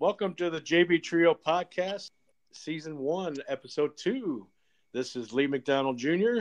Welcome to the JB Trio podcast, season one, episode two. This is Lee McDonald Jr.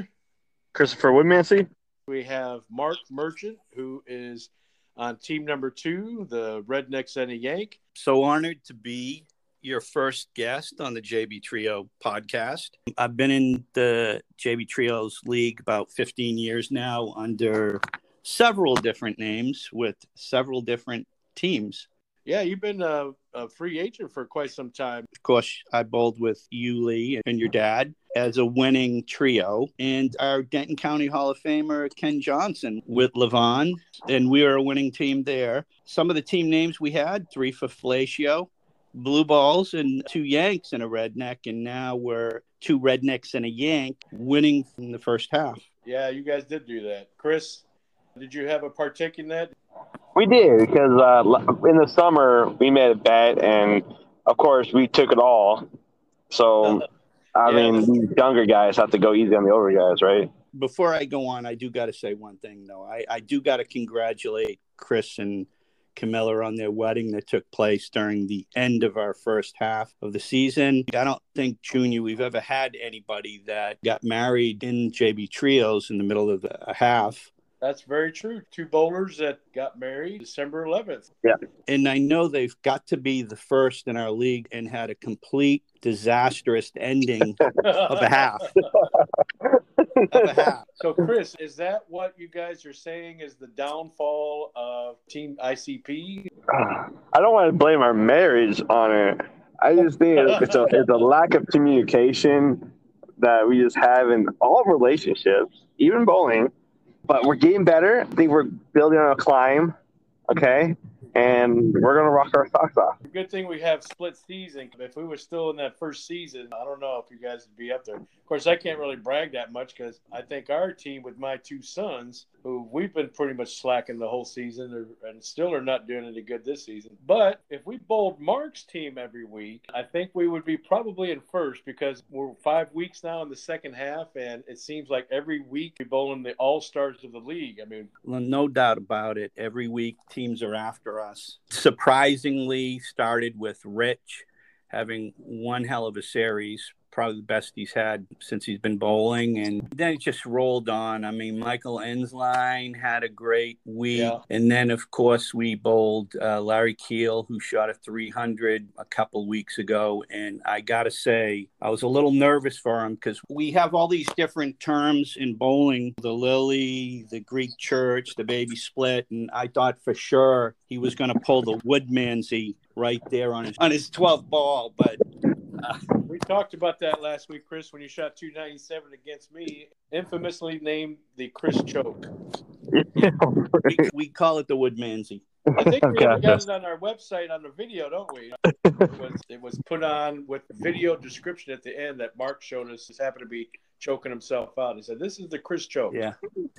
Christopher Woodmansey. We have Mark Merchant, who is on team number two, the Rednecks and a Yank. So honored to be your first guest on the JB Trio podcast. I've been in the JB Trios League about 15 years now under several different names with several different teams. Yeah, you've been a, a, free agent for quite some time. Of course, I bowled with you, Lee, and your dad as a winning trio, and our Denton County Hall of Famer, Ken Johnson, with Levon, and we were a winning team there. Some of the team names we had three for Felicio, Blue Balls, and two Yanks and a Redneck, and now we're two Rednecks and a Yank winning in the first half. Yeah, you guys did do that. Chris, did you have a partake in that? We did because uh, in the summer we made a bet, and of course we took it all. So, I yeah. mean, younger guys have to go easy on the older guys, right? Before I go on, I do got to say one thing though. I, I do got to congratulate Chris and Camilla on their wedding that took place during the end of our first half of the season. I don't think, Junior, we've ever had anybody that got married in JB Trios in the middle of the half. That's very true. Two bowlers that got married December 11th. Yeah. And I know they've got to be the first in our league and had a complete disastrous ending of a half. of a half. So, Chris, is that what you guys are saying is the downfall of Team ICP? I don't want to blame our marriage on it. I just think it's a, it's a lack of communication that we just have in all relationships, even bowling but we're getting better. I think we're building on a climb. Okay and we're gonna rock our socks off. Good thing we have split season. If we were still in that first season, I don't know if you guys would be up there. Of course, I can't really brag that much because I think our team with my two sons, who we've been pretty much slacking the whole season, and still are not doing any good this season. But if we bowled Mark's team every week, I think we would be probably in first because we're five weeks now in the second half, and it seems like every week we bowling the all stars of the league. I mean, well, no doubt about it. Every week teams are after us. Surprisingly, started with Rich having one hell of a series, probably the best he's had since he's been bowling. And then it just rolled on. I mean, Michael Ensline had a great week. Yeah. And then, of course, we bowled uh, Larry Keel, who shot a 300 a couple weeks ago. And I got to say, I was a little nervous for him because we have all these different terms in bowling the lily, the Greek church, the baby split. And I thought for sure he was going to pull the Woodmansey right there on his on his 12th ball, but uh, we talked about that last week, Chris, when you shot 297 against me, infamously named the Chris Choke. we, we, call it the Woodmansey. I think we got it on our website on the video, don't we? It was, it was put on with video description at the end that Mark showed us. This happened to be choking himself out. He said, "This is the Chris choke." Yeah,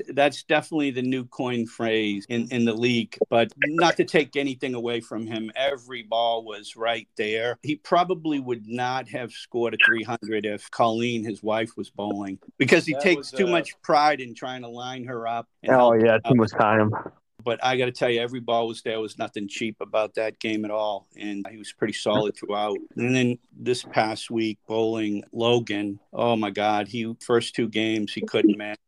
that's definitely the new coin phrase in in the league. But not to take anything away from him, every ball was right there. He probably would not have scored a 300 if Colleen, his wife, was bowling because he that takes was, too uh, much pride in trying to line her up. Oh yeah, too much time. But I got to tell you, every ball was there. Was nothing cheap about that game at all, and he was pretty solid throughout. And then this past week, bowling Logan. Oh my God, he first two games he couldn't match.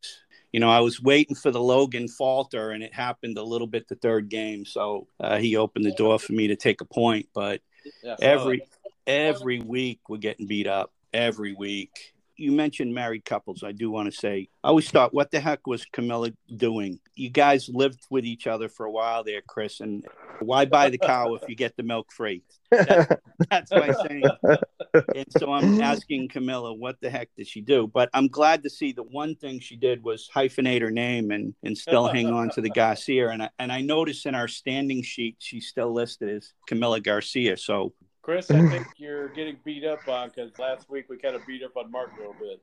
You know, I was waiting for the Logan falter, and it happened a little bit the third game. So uh, he opened the door for me to take a point. But yeah, every every week we're getting beat up. Every week, you mentioned married couples. I do want to say, I always thought, what the heck was Camilla doing? You guys lived with each other for a while there, Chris, and why buy the cow if you get the milk free? That, that's my saying. And so I'm asking Camilla, what the heck did she do? But I'm glad to see the one thing she did was hyphenate her name and, and still hang on to the Garcia. And I, and I noticed in our standing sheet, she's still listed as Camilla Garcia. So Chris, I think you're getting beat up on because last week we kind of beat up on Mark a little bit.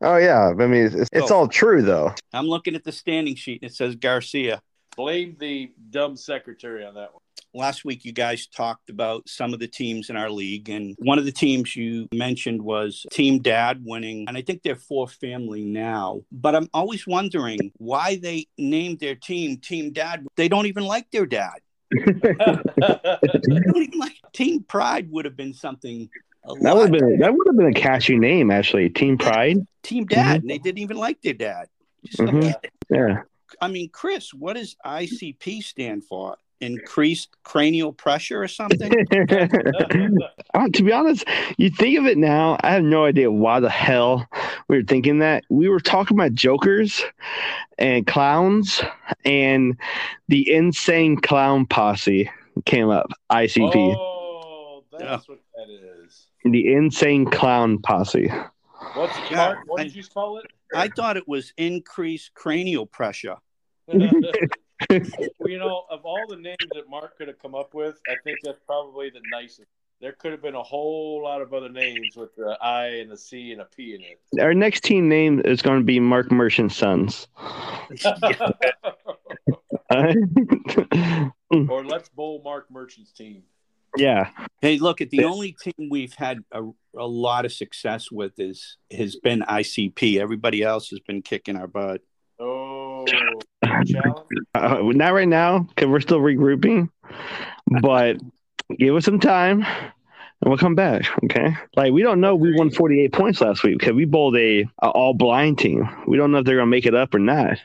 Oh yeah, I mean it's, it's oh. all true though. I'm looking at the standing sheet and it says Garcia. Blame the dumb secretary on that one. Last week, you guys talked about some of the teams in our league, and one of the teams you mentioned was Team Dad winning, and I think they're four family now. But I'm always wondering why they named their team Team Dad. They don't even like their dad. like Team Pride would have been something. That would have been that would have been a catchy name actually. Team Pride. Team Dad, and they didn't even like their dad. Just Mhm. like. Yeah. I mean, Chris, what does ICP stand for? Increased cranial pressure or something? Uh, to be honest, you think of it now, I have no idea why the hell we were thinking that. We were talking about jokers and clowns, and the insane clown posse came up. ICP, Oh, that's what that is. the insane clown posse. What's Yeah, Mark? What I- did you call it? I thought it was increased cranial pressure. well, you know, of all the names that Mark could have come up with, I think that's probably the nicest. There could have been a whole lot of other names with the I and the C and a P in it. Our next team name is going to be Mark Merchant Sons. or let's bowl Mark Merchant's team. yeah, Hey, look at the only team we've had a, a lot of success with is has been ICP. Everybody else has been kicking our butt. Oh, challenge. Uh, not right now because we're still regrouping, but give us some time and we'll come back. Okay, like we don't know we won 48 points last week because we bowled a, a all blind team. We don't know if they're gonna make it up or not.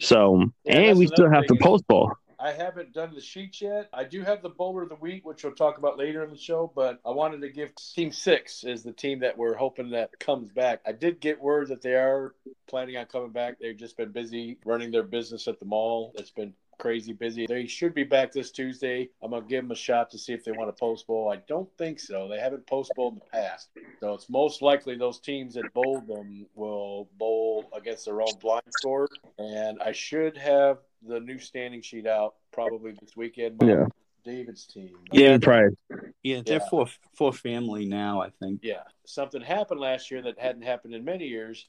So Yeah, and we still have to post bowl. I haven't done the sheet yet. I do have the bowler of the week, which we'll talk about later in the show. But I wanted to give Team Six is the team that we're hoping that comes back. I did get word that they are planning on coming back. They've just been busy running their business at the mall. It's been crazy busy. They should be back this Tuesday. I'm gonna give them a shot to see if they want to post bowl. I don't think so. They haven't post bowled in the past, so it's most likely those teams that bowled them will bowl against their own blind score. And I should have the new standing sheet out probably this weekend. by Yeah. David's team. Yeah. Pride. Yeah, they're Yeah. for for family now. I think. Yeah, something happened last year that hadn't happened in many years.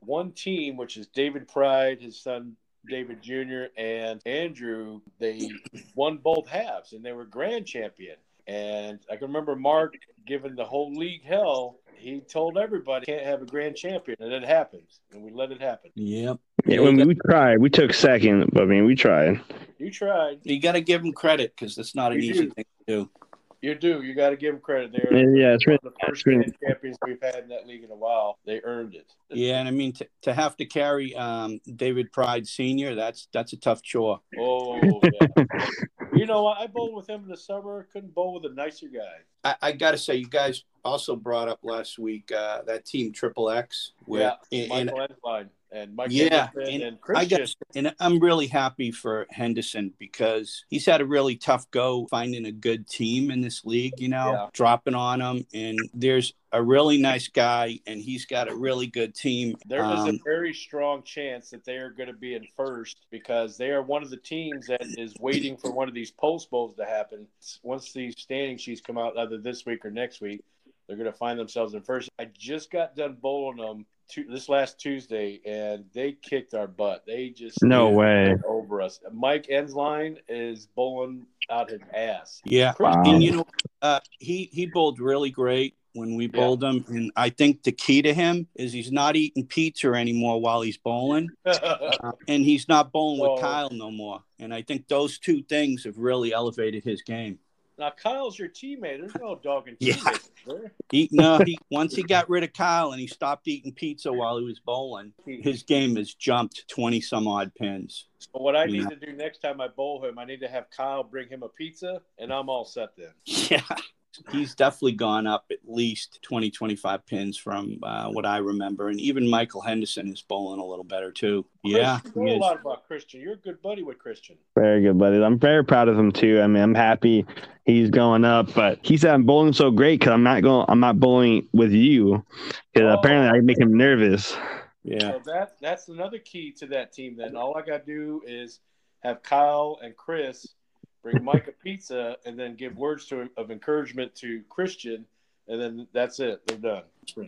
One team, which is David Pride, his son David Jr., and Andrew, they won both halves and they were grand champion. And I can remember Mark giving the whole league hell. He told everybody can't have a grand champion, and it happens, and we let it happen. Yep. Yeah, when we, we tried, we took second, but I mean we tried. You tried. You got to give them credit because that's not an You easy do. thing to do. You do. You got to give them credit. They're Yeah, yeah, it's one really- of the first it's really- champions we've had in that league in a while. They earned it. Yeah, and I mean to, to have to carry um, David Pride Senior, that's that's a tough chore. Oh, yeah. You know, what? I bowled with him in the summer. Couldn't bowl with a nicer guy. I, I got to say, you guys also brought up last week uh, that team Triple X. Where, yeah, and, Michael Ensline and Mike Yeah, Henderson and and I Christian. got, and I'm really happy for Henderson because he's had a really tough go finding a good team in this league. You know, Yeah. dropping on him, and there's a really nice guy, and he's got a really good team. There is Um, a very strong chance that they are going to be in first because they are one of the teams that is waiting for one of these post bowls to happen. Once these standing sheets come out, either this week or next week, they're going to find themselves in first. I just got done bowling them tu- this last Tuesday, and they kicked our butt. They just No way. over us. Mike Ensline is bowling out his ass. Yeah, Wow. and you know, uh, he he bowled really great when we bowled him, and I think the key to him is he's not eating pizza anymore while he's bowling, uh, and he's not bowling Well- with Kyle no more. And I think those two things have really elevated his game. now Kyle's your teammate. There's no dog and Yeah. He no, he once he got rid of Kyle and he stopped eating pizza while he was bowling, his game has jumped twenty some odd pins. But what I Yeah. need to do next time I bowl him, I need to have Kyle bring him a pizza, and I'm all set then. Yeah. He's definitely gone up at least 20, 25 pins from uh, what I remember. And even Michael Henderson is bowling a little better, too. Yeah. Christian, you he know a lot about Christian. You're a good buddy with Christian. Very good, buddy. I'm very proud of him too. I mean, I'm happy he's going up, but he said I'm bowling so great because I'm not going. I'm not bowling with you because Oh. apparently I make him nervous. Yeah. So that that's another key to that team. Then all I got to do is have Kyle and Chris bring Mike a pizza, and then give words to of encouragement to Christian, and then that's it. They're done.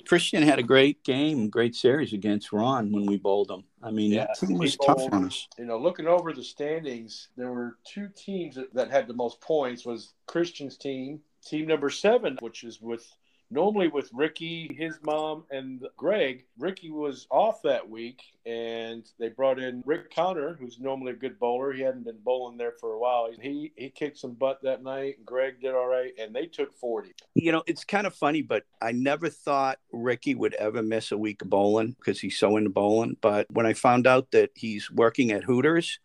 Christian had a great game, great series against Ron when we bowled him. I mean, Yeah, that team was he tough on us. You know, looking over the standings, there were two teams that, that had the most points. Was Christian's team, team number seven, which is with normally with Ricky, his mom, and Greg, Ricky was off that week, and they brought in Rick Connor, who's normally a good bowler. He hadn't been bowling there for a while. He he kicked some butt that night. Greg did all right, and they took forty. You know, it's kind of funny, but I never thought Ricky would ever miss a week of bowling because he's so into bowling. But when I found out that he's working at Hooters.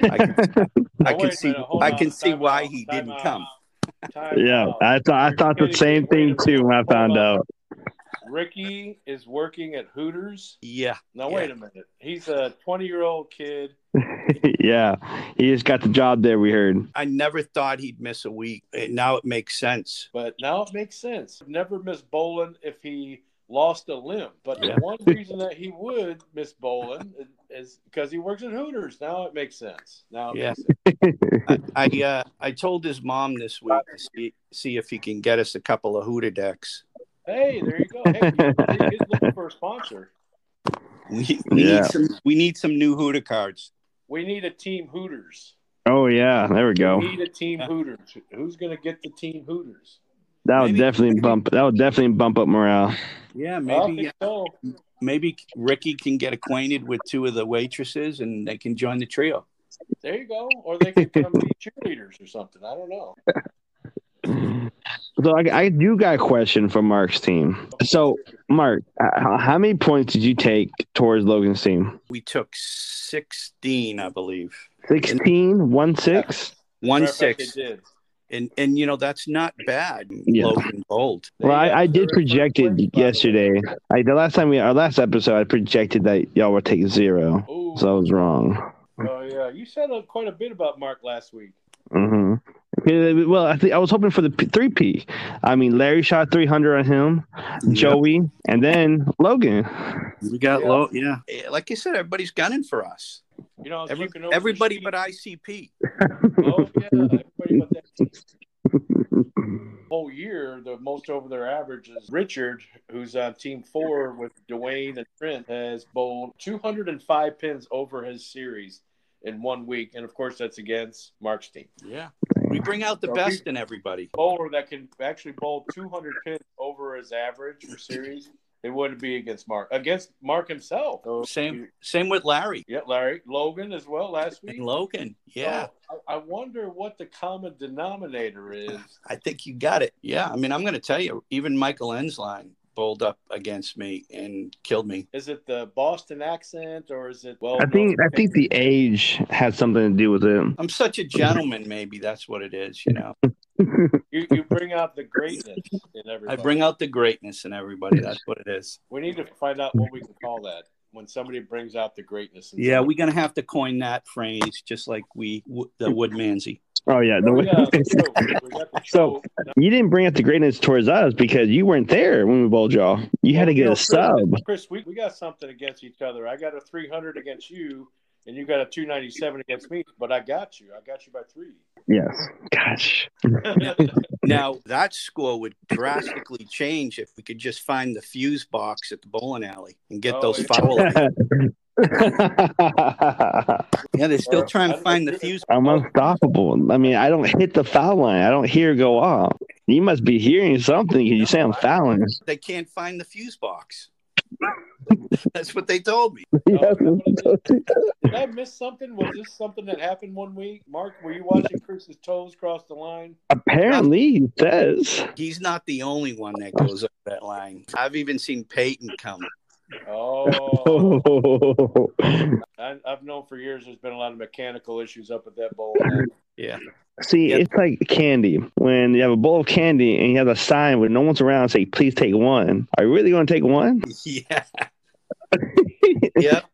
I can, I can see. I can see why he didn't come. Yeah, I thought I thought the same thing too when I found out. Ricky is working at Hooters. Yeah. Now wait a minute. He's a 20 year old kid. yeah, he just got the job there. We heard. I never thought he'd miss a week. Now it makes sense. But now it makes sense. Never miss bowling if he lost a limb. But the one reason that he would miss bowling is because he works at Hooters. Now it makes sense. Now yeah. I I, uh, I told his mom this week to see see if he can get us a couple of Hooter decks. Hey, there you go. Hey, he's looking for a sponsor. We, we Yeah. need some we need some new Hooter cards. We need a team Hooters. Oh yeah, there we go. We need a team Hooters. Who's going to get the team Hooters? That would Maybe- definitely bump. That would definitely bump up morale. Yeah, I maybe think uh, so. maybe Ricky can get acquainted with two of the waitresses and they can join the trio. There you go. Or they could come be cheerleaders or something. I don't know. So I, I do got a question for Mark's team. So Mark, how many points did you take towards Logan's team? We took sixteen, I believe. 16, 1 6? One Matter of fact, six. They did. And and you know that's not bad. Yeah. Logan Bold. Well, I, I did They- project it by the way. yesterday. I, the last time we, our last episode, I projected that y'all would take zero. Ooh. So I was wrong. Oh yeah, you said uh, quite a bit about Mark last week. hmm Well, I think I was hoping for the three P. I mean, Larry shot three hundred on him, Joey, and then Logan. We got Yeah. low. Yeah, Eh, like I said, everybody's gunning for us. You know, Every, everybody but ICP. Oh yeah, everybody but that team. Whole year, the most over their average is Richard, who's on team four with Dwayne and Trent, has bowled 205 pins over his series in one week, and of course that's against Mark's team. Yeah, we bring out the So best in everybody. Bowler that can actually bowl 200 pins over his average for series, it wouldn't be against Mark. Against Mark himself. So, Same same with Larry Yeah, Larry Logan as well last week. and Logan. Yeah, So, I I wonder what the common denominator is. I think you got it. Yeah, I mean, I'm going to tell you, even Michael Ensline bowled up against me and killed me. Is it the Boston accent or is it well? I think I think the age has something to do with it. I'm such a gentleman. Maybe that's what it is. You know, you, you bring out the greatness in everybody. I bring out the greatness in everybody. That's what it is. We need to find out what we can call that when somebody brings out the greatness. In Yeah, somebody. we're going to have to coin that phrase, just like we the Woodmansey. Oh yeah, Oh, yeah, that's true. We got the So- you didn't bring up the greatness towards us because you weren't there when we bowled y'all. You had to Well, get know, a Chris- sub. Chris, we, we got something against each other. I got a 300 against you, and you got a 297 against me, but I got you. I got you by three. Yes. Gosh. Now that score would drastically change if we could just find the fuse box at the bowling alley and get Oh, those yeah. foul. lines. yeah, they're still trying to find the fuse. I'm unstoppable. I mean, I don't hit the foul line. I don't hear go off. You must be hearing something because you say I'm fouling. They can't find the fuse box. That's what they told me. Yes. Did I miss something? Was this something that happened one week? Mark, were you watching Chris's toes cross the line? Apparently, he says. He's not the only one that oh. goes up that line. I've even seen Peyton come. Oh, Oh. I, I've known for years there's been a lot of mechanical issues up at that bowl. Yeah. See, Yeah. it's like candy. When you have a bowl of candy and you have a sign when no one's around say, please take one. Are you really going to take one? Yeah. Yep.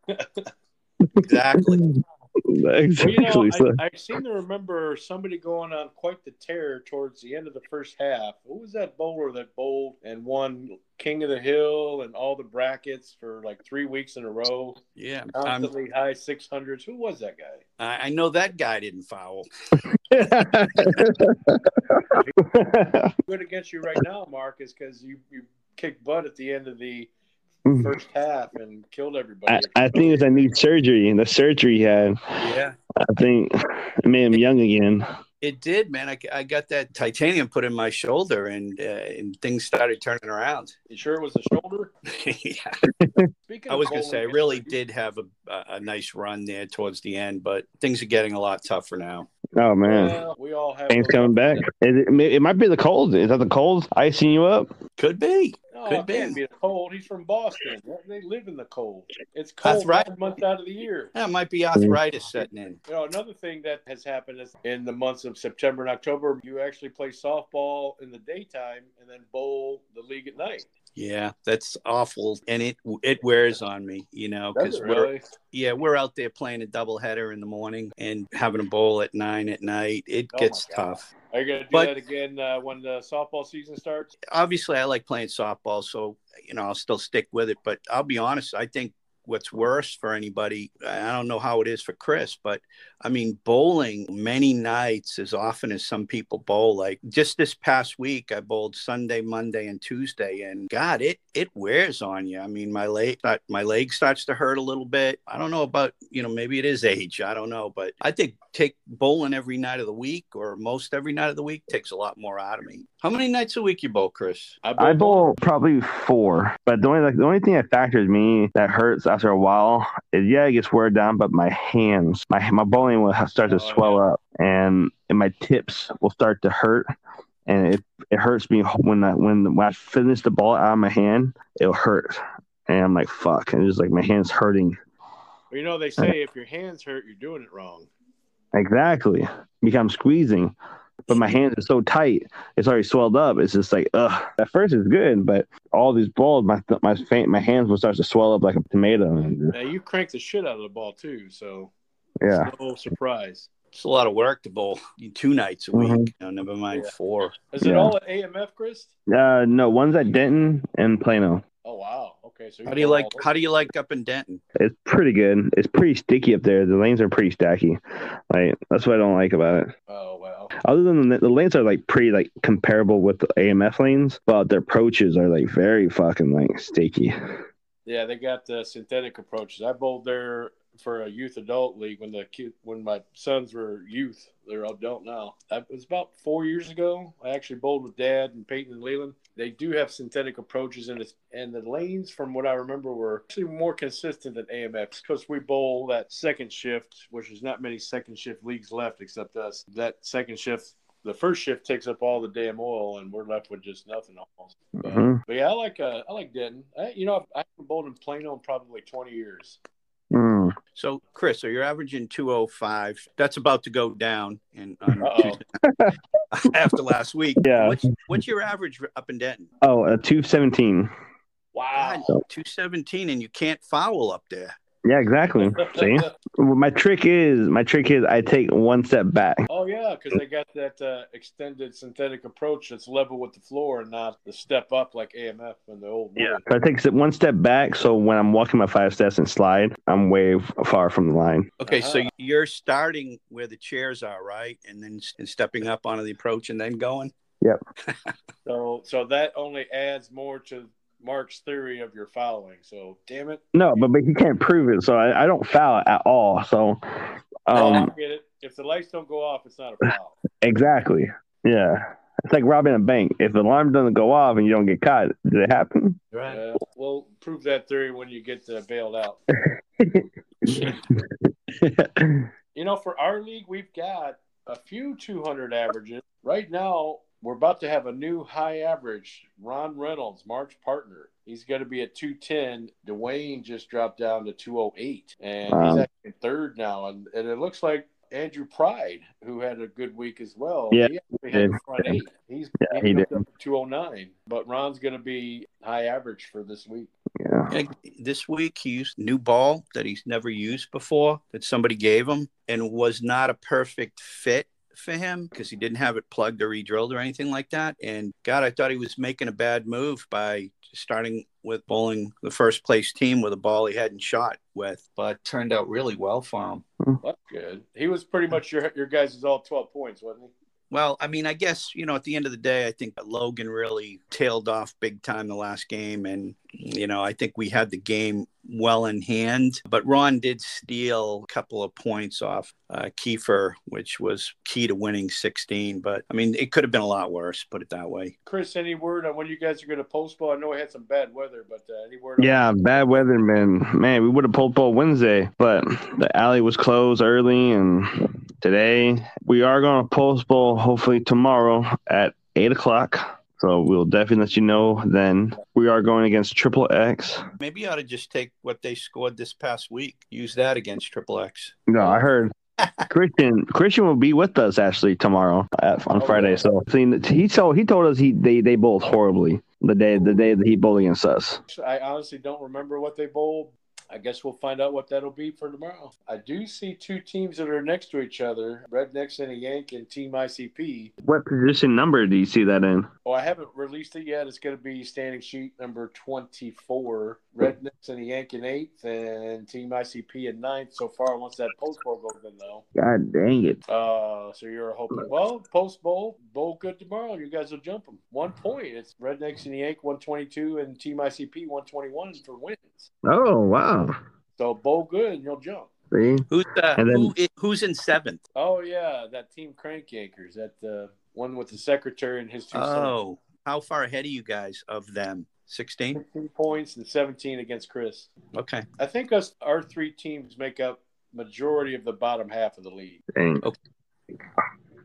Exactly. exactly. Well, you so, know, I, I seem to remember somebody going on quite the tear towards the end of the first half. Who was that bowler that bowled and won King of the Hill and all the brackets for like three weeks in a row? Yeah. I'm, high 600s. Who was that guy? I I know that guy didn't foul. Good against you right now, Mark, is because you, you kicked butt at the end of the. First half and killed everybody. I, I think it's a need surgery. And the surgery he had, Yeah. I think, it made him young again. It did, man. I, I got that titanium put in my shoulder, and uh, and things started turning around. You sure it was the shoulder? yeah. I was gonna say I really history, did have a, a a nice run there towards the end, but things are getting a lot tougher now. Oh man, well, we all have things coming back. ups It, it, it might be the cold. Is that the cold icing you up? Could be. Could can't be. be the cold. He's from Boston. They live in the cold. It's cold Arthritis. months out of the year. That might be arthritis setting in. You know, another thing that has happened is in the months of September and October, you actually play softball in the daytime and then bowl the league at night. Yeah, that's awful, and it it wears on me, you know, because it we're really? yeah we're out there playing a doubleheader in the morning and having a bowl at nine at night. It Oh, gets tough. Are you going to do But- that again uh, when the softball season starts? obviously I like playing softball, so you know I'll still stick with it. But I'll be honest, I think what's worse for anybody, I don't know how it is for Chris, but I mean bowling many nights as often as some people bowl. Like just this past week, I bowled Sunday, Monday, and Tuesday, and God, it it wears on you. I mean my leg uh, my leg starts to hurt a little bit. I don't know about you know maybe it is age. I don't know, but I think take bowling every night of the week or most every night of the week takes a lot more out of me. How many nights a week you bowl, Chris? I bowl probably four, but the only like the only thing that factors me that hurts after a while is yeah, it gets wear down, but my hands, my my bowling will start to Oh, swell yeah. up, and and my tips will start to hurt, and it it hurts me when I, when when I finish the ball out of my hand, it'll hurt, and I'm like fuck, and it's just like my hands hurting. You know, they say if your hands hurt, you're doing it wrong. Exactly, because I'm squeezing. But my hands are so tight; it's already swelled up. It's just like, ugh. At first, it's good, but all these balls, my my my hands will start to swell up like a tomato. And Now, you crank the shit out of the ball, too. So, yeah, it's no surprise. It's a lot of work to bowl two nights a week. Mhm. You know, never mind Yeah. four. Is it Yeah. all at AMF, Chris? uh, no, one's at Denton and Plano. Oh, wow. Okay. So How do you like? How do you like up in Denton? It's pretty good. It's pretty sticky up there. The lanes are pretty stacky. Like that's what I don't like about it. Oh, wow. Other than the, the lanes are like pretty like comparable with the AMF lanes, but their approaches are like very fucking like sticky. Yeah, they got the synthetic approaches. I bowled there for a youth adult league when the kid, when my sons were youth. They're adult now. It was about four years ago. I actually bowled with Dad and Peyton and Leland. They do have synthetic approaches, and it's, and the lanes, from what I remember, were actually more consistent than AMF's because we bowl that second shift, which is not many second shift leagues left except us. That second shift. The first shift takes up all the damn oil, and we're left with just nothing almost. But, Mhm. but yeah, I like uh, I like Denton. I, you know, I haven't bowled in Plano in probably twenty years. Mm. So, Chris, so you're averaging two oh five. That's about to go down in on after last week. Yeah. What's what's your average up in Denton? Oh, a two seventeen. Wow. two seventeen, and you can't foul up there. Yeah, exactly. See, Well, my trick is my trick is I take one step back. oh yeah, because they got that uh, extended synthetic approach that's level with the floor and not the step up like AMF and the old. Yeah. So I take st- one step back, so when I'm walking my five steps and slide, I'm way far from the line. Okay, so Uh-huh. you're starting where the chairs are, right, and then and stepping up onto the approach and then going. Yep. so so that only adds more to Mark's theory of your fouling. So damn it. No, but but he can't prove it, so I, I don't foul at all. So, I um, get it. If the lights don't go off, it's not a foul. exactly. Yeah, it's like robbing a bank. If the alarm doesn't go off and you don't get caught, did it happen? Right. Uh, we'll prove that theory when you get uh, bailed out. You know, for our league, we've got a few 200 averages. Right now, we're about to have a new high average. Ron Reynolds, Mark's partner, he's going to be at 210. Dwayne just dropped down to 208, and Wow. he's actually third now. And, and it looks like Andrew Pride, who had a good week as well. Yeah, he actually had the did. front eight. He's Yeah, he he did. up to 209, but Ron's going to be high average for this week. yeah. Yeah, This week he used new ball that he's never used before that somebody gave him and was not a perfect fit for him because he didn't have it plugged or re-drilled or anything like that. And God, I thought he was making a bad move by starting with bowling the first place team with a ball he hadn't shot with, but turned out really well for him. Hmm. That's good. He was pretty much your your guys' all 12 points, wasn't he? Well, I mean, I guess, you know, at the end of the day, I think Logan really tailed off big time the last game. And, you know, I think we had the game well in hand. But Ron did steal a couple of points off uh, Kiefer, which was key to winning 16. But I mean, it could have been a lot worse, put it that way. Chris, any word on when you guys are going to post postpone? I know we had some bad weather, but uh, any word? Yeah, bad weather, man. Man, we would have postponed Wednesday, but the alley was closed early, and today we are going to post postpone hopefully tomorrow at eight o'clock. So we'll definitely let you know then. We are going against Triple X. Maybe you ought to just take what they scored this past week, use that against Triple X. No, I heard Christian Christian will be with us actually tomorrow at, on Oh, Friday. So he told he told us he they they bowled horribly the day the day that he bowled against us. I honestly don't remember what they bowled. I guess we'll find out what that'll be for tomorrow. I do see two teams that are next to each other: Rednecks and a Yank and Team ICP. What position number do you see that in? Oh, I haven't released it yet. It's going to be standing sheet number 24. Rednecks and the Yank in eighth, and Team ICP in ninth so far. Once that post bowl goes in, though. God dang it! Uh, so you're hoping, well, post bowl, bowl good tomorrow. You guys will jump them. One point. It's Rednecks and the Yank 122 and Team ICP 121 for wins. Oh wow! So bowl good and you'll jump. See, Who's uh, And then- who who's in seventh? Oh, yeah, that Team Crank Yankers, that uh, one with the secretary and his two sons. Oh, how far ahead are you guys of them? 16? 16 points and 17 against Chris. Okay. I think us our three teams make up majority of the bottom half of the league. dang.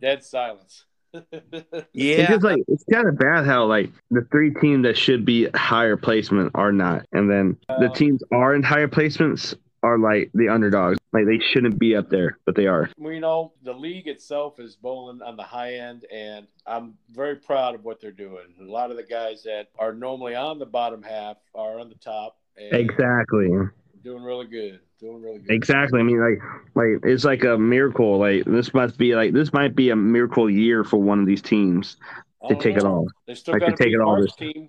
Dead silence. It's Yeah. just like it's kind of bad how like the three teams that should be higher placement are not, and then the Uh, teams are in higher placements are like the underdogs. Like they shouldn't be up there, but they are. we know the league itself is bowling on the high end, and I'm very proud of what they're doing. A lot of the guys that are normally on the bottom half are on the top. And Exactly. Doing really good. Doing really good. Exactly. I mean, like, like it's like a miracle. Like this must be like this might be a miracle year for one of these teams to don't take it all. They still I got to take it all this- team.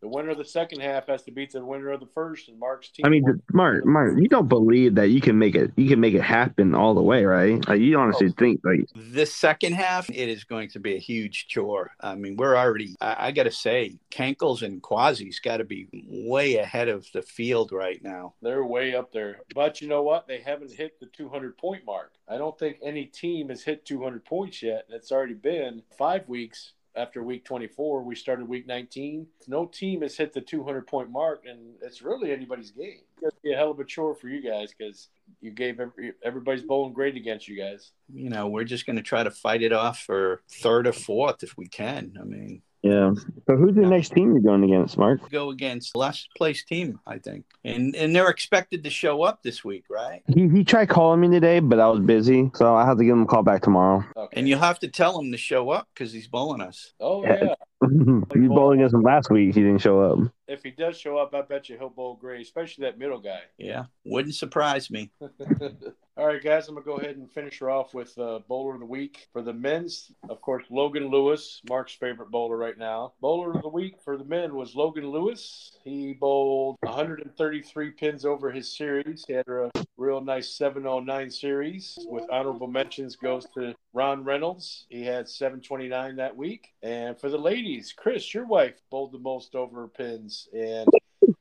The winner of the second half has to beat the winner of the first, and Mark's team. I mean, Mark, Mark, you don't believe that you can make it. You can make it happen all the way, right? Like you honestly oh. think like The second half, it is going to be a huge chore. I mean, we're already, I, I got to say, Kankles and Quasi's got to be way ahead of the field right now. They're way up there. But you know what? They haven't hit the 200 point mark. I don't think any team has hit 200 points yet. It's already been five weeks after week 24. We started week 19. No team has hit the 200 point mark, and it's really anybody's game. It's going to be a hell of a chore for you guys because you gave every, everybody's bowling great against you guys. You know, we're just going to try to fight it off for third or fourth if we can. I mean, yeah. So who's the next team you're going against, Mark? go against last place team, I think. And and they're expected to show up this week, right? He he tried calling me today, but I was busy, so I have to give him a call back tomorrow. Okay. And you'll have to tell him to show up because he's bowling us. oh, Yeah. yeah. you bowled against him last week. He didn't show up. If he does show up, I bet you he'll bowl great, especially that middle guy. Yeah, wouldn't surprise me. All right, guys, I'm going to go ahead and finish her off with uh, Bowler of the Week. For the men's, of course, Logan Lewis, Mark's favorite bowler right now. Bowler of the Week for the men was Logan Lewis. He bowled 133 pins over his series. He had a real nice 709 series. With honorable mentions goes to Ron Reynolds. He had 729 that week. And for the ladies, Chris, your wife bowled the most over pins and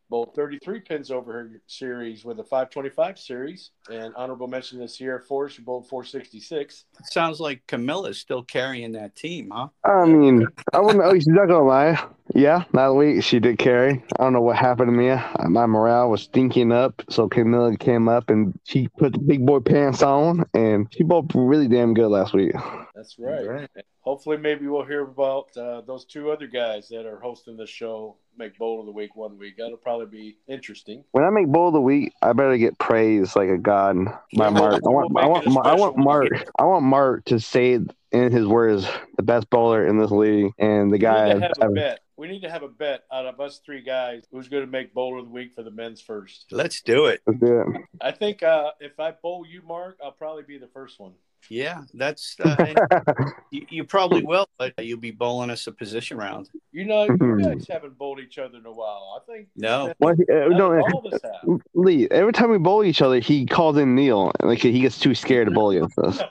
bowled 33 pins over her series with a 525 series. And honorable mention this year, Forrest, who bowled 466. Sounds like Camilla's still carrying that team, huh? I mean, I wouldn't. Oh, she's not gonna lie. Yeah, that week she did carry. I don't know what happened to me. My morale was stinking up, so Camilla came up and she put the big boy pants on, and she bowled really damn good last week. That's right. Right. Hopefully, maybe we'll hear about uh, those two other guys that are hosting the show make bowl of the week one week. That'll probably be interesting. When I make bowl of the week, I better get praised like a god by Yeah, Mark. I we'll want, I want, it I want Mark. I want Mark to say in his words, the best bowler in this league, and the We guy. need to have a I've- bet. We need to have a bet out of us three guys who's going to make bowl of the week for the men's first. Let's do it. Let's do it. I think uh, if I bowl you, Mark, I'll probably be the first one. Yeah, that's uh, you, you, probably will, but you'll be bowling us a position round. You know, you hmm. guys haven't bowled each other in a while. I think no. Well, uh, no, Lee, every time we bowl each other, he calls in Neil. Like he gets too scared to bowl against us.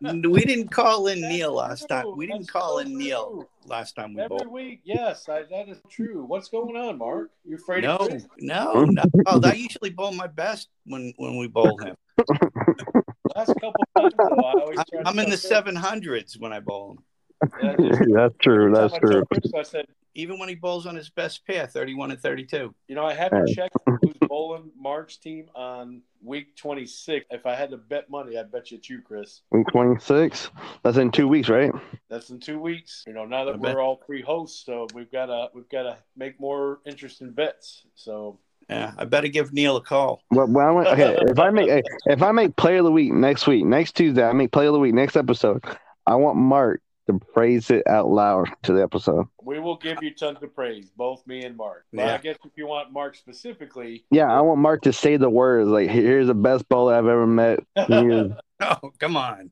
we didn't call in Neil last time. We didn't call in Neil last time we Every bowled. week, yes, I, that is true. What's going on, Mark? You're afraid no, of No, no, oh, I usually bowl my best when when we bowl him. Last couple times, though, I always I'm in the seven hundreds when I bowl him. Yeah, that's true. That's true. Chris, I said, even when he bowls on his best pair, 31 and 32. You know, I haven't checked who's bowling Mark's team on week 26. If I had to bet money, I'd bet you it's you, Chris. Week 26? That's in two weeks, right? That's in two weeks. You know, now that I we're bet. all three hosts, so we've got to we've got to make more interesting bets. So yeah, I better give Neil a call. Well, well okay. if I make if I make player of the week next week, next Tuesday, I make player of the week next episode. I want Mark to praise it out loud to the episode. We will give you tons of praise, both me and Mark. But yeah. I guess if you want Mark specifically, yeah, I want Mark to say the words like, "Here's the best bowler I've ever met." oh, come on.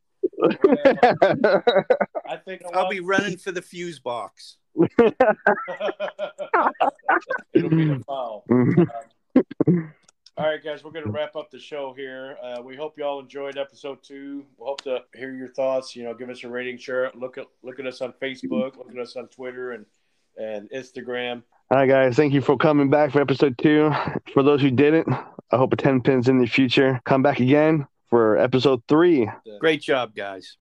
I think I'll be running for the fuse box. It'll be a foul. Um, all right, guys, we're going to wrap up the show here. Uh, we hope you all enjoyed episode two. We hope to hear your thoughts. You know, give us a rating, share it. Look at look at us on Facebook, look at us on Twitter and and Instagram. All right, guys, thank you for coming back for episode two. For those who didn't, I hope a ten pins in the future. Come back again for episode three. Great job, guys.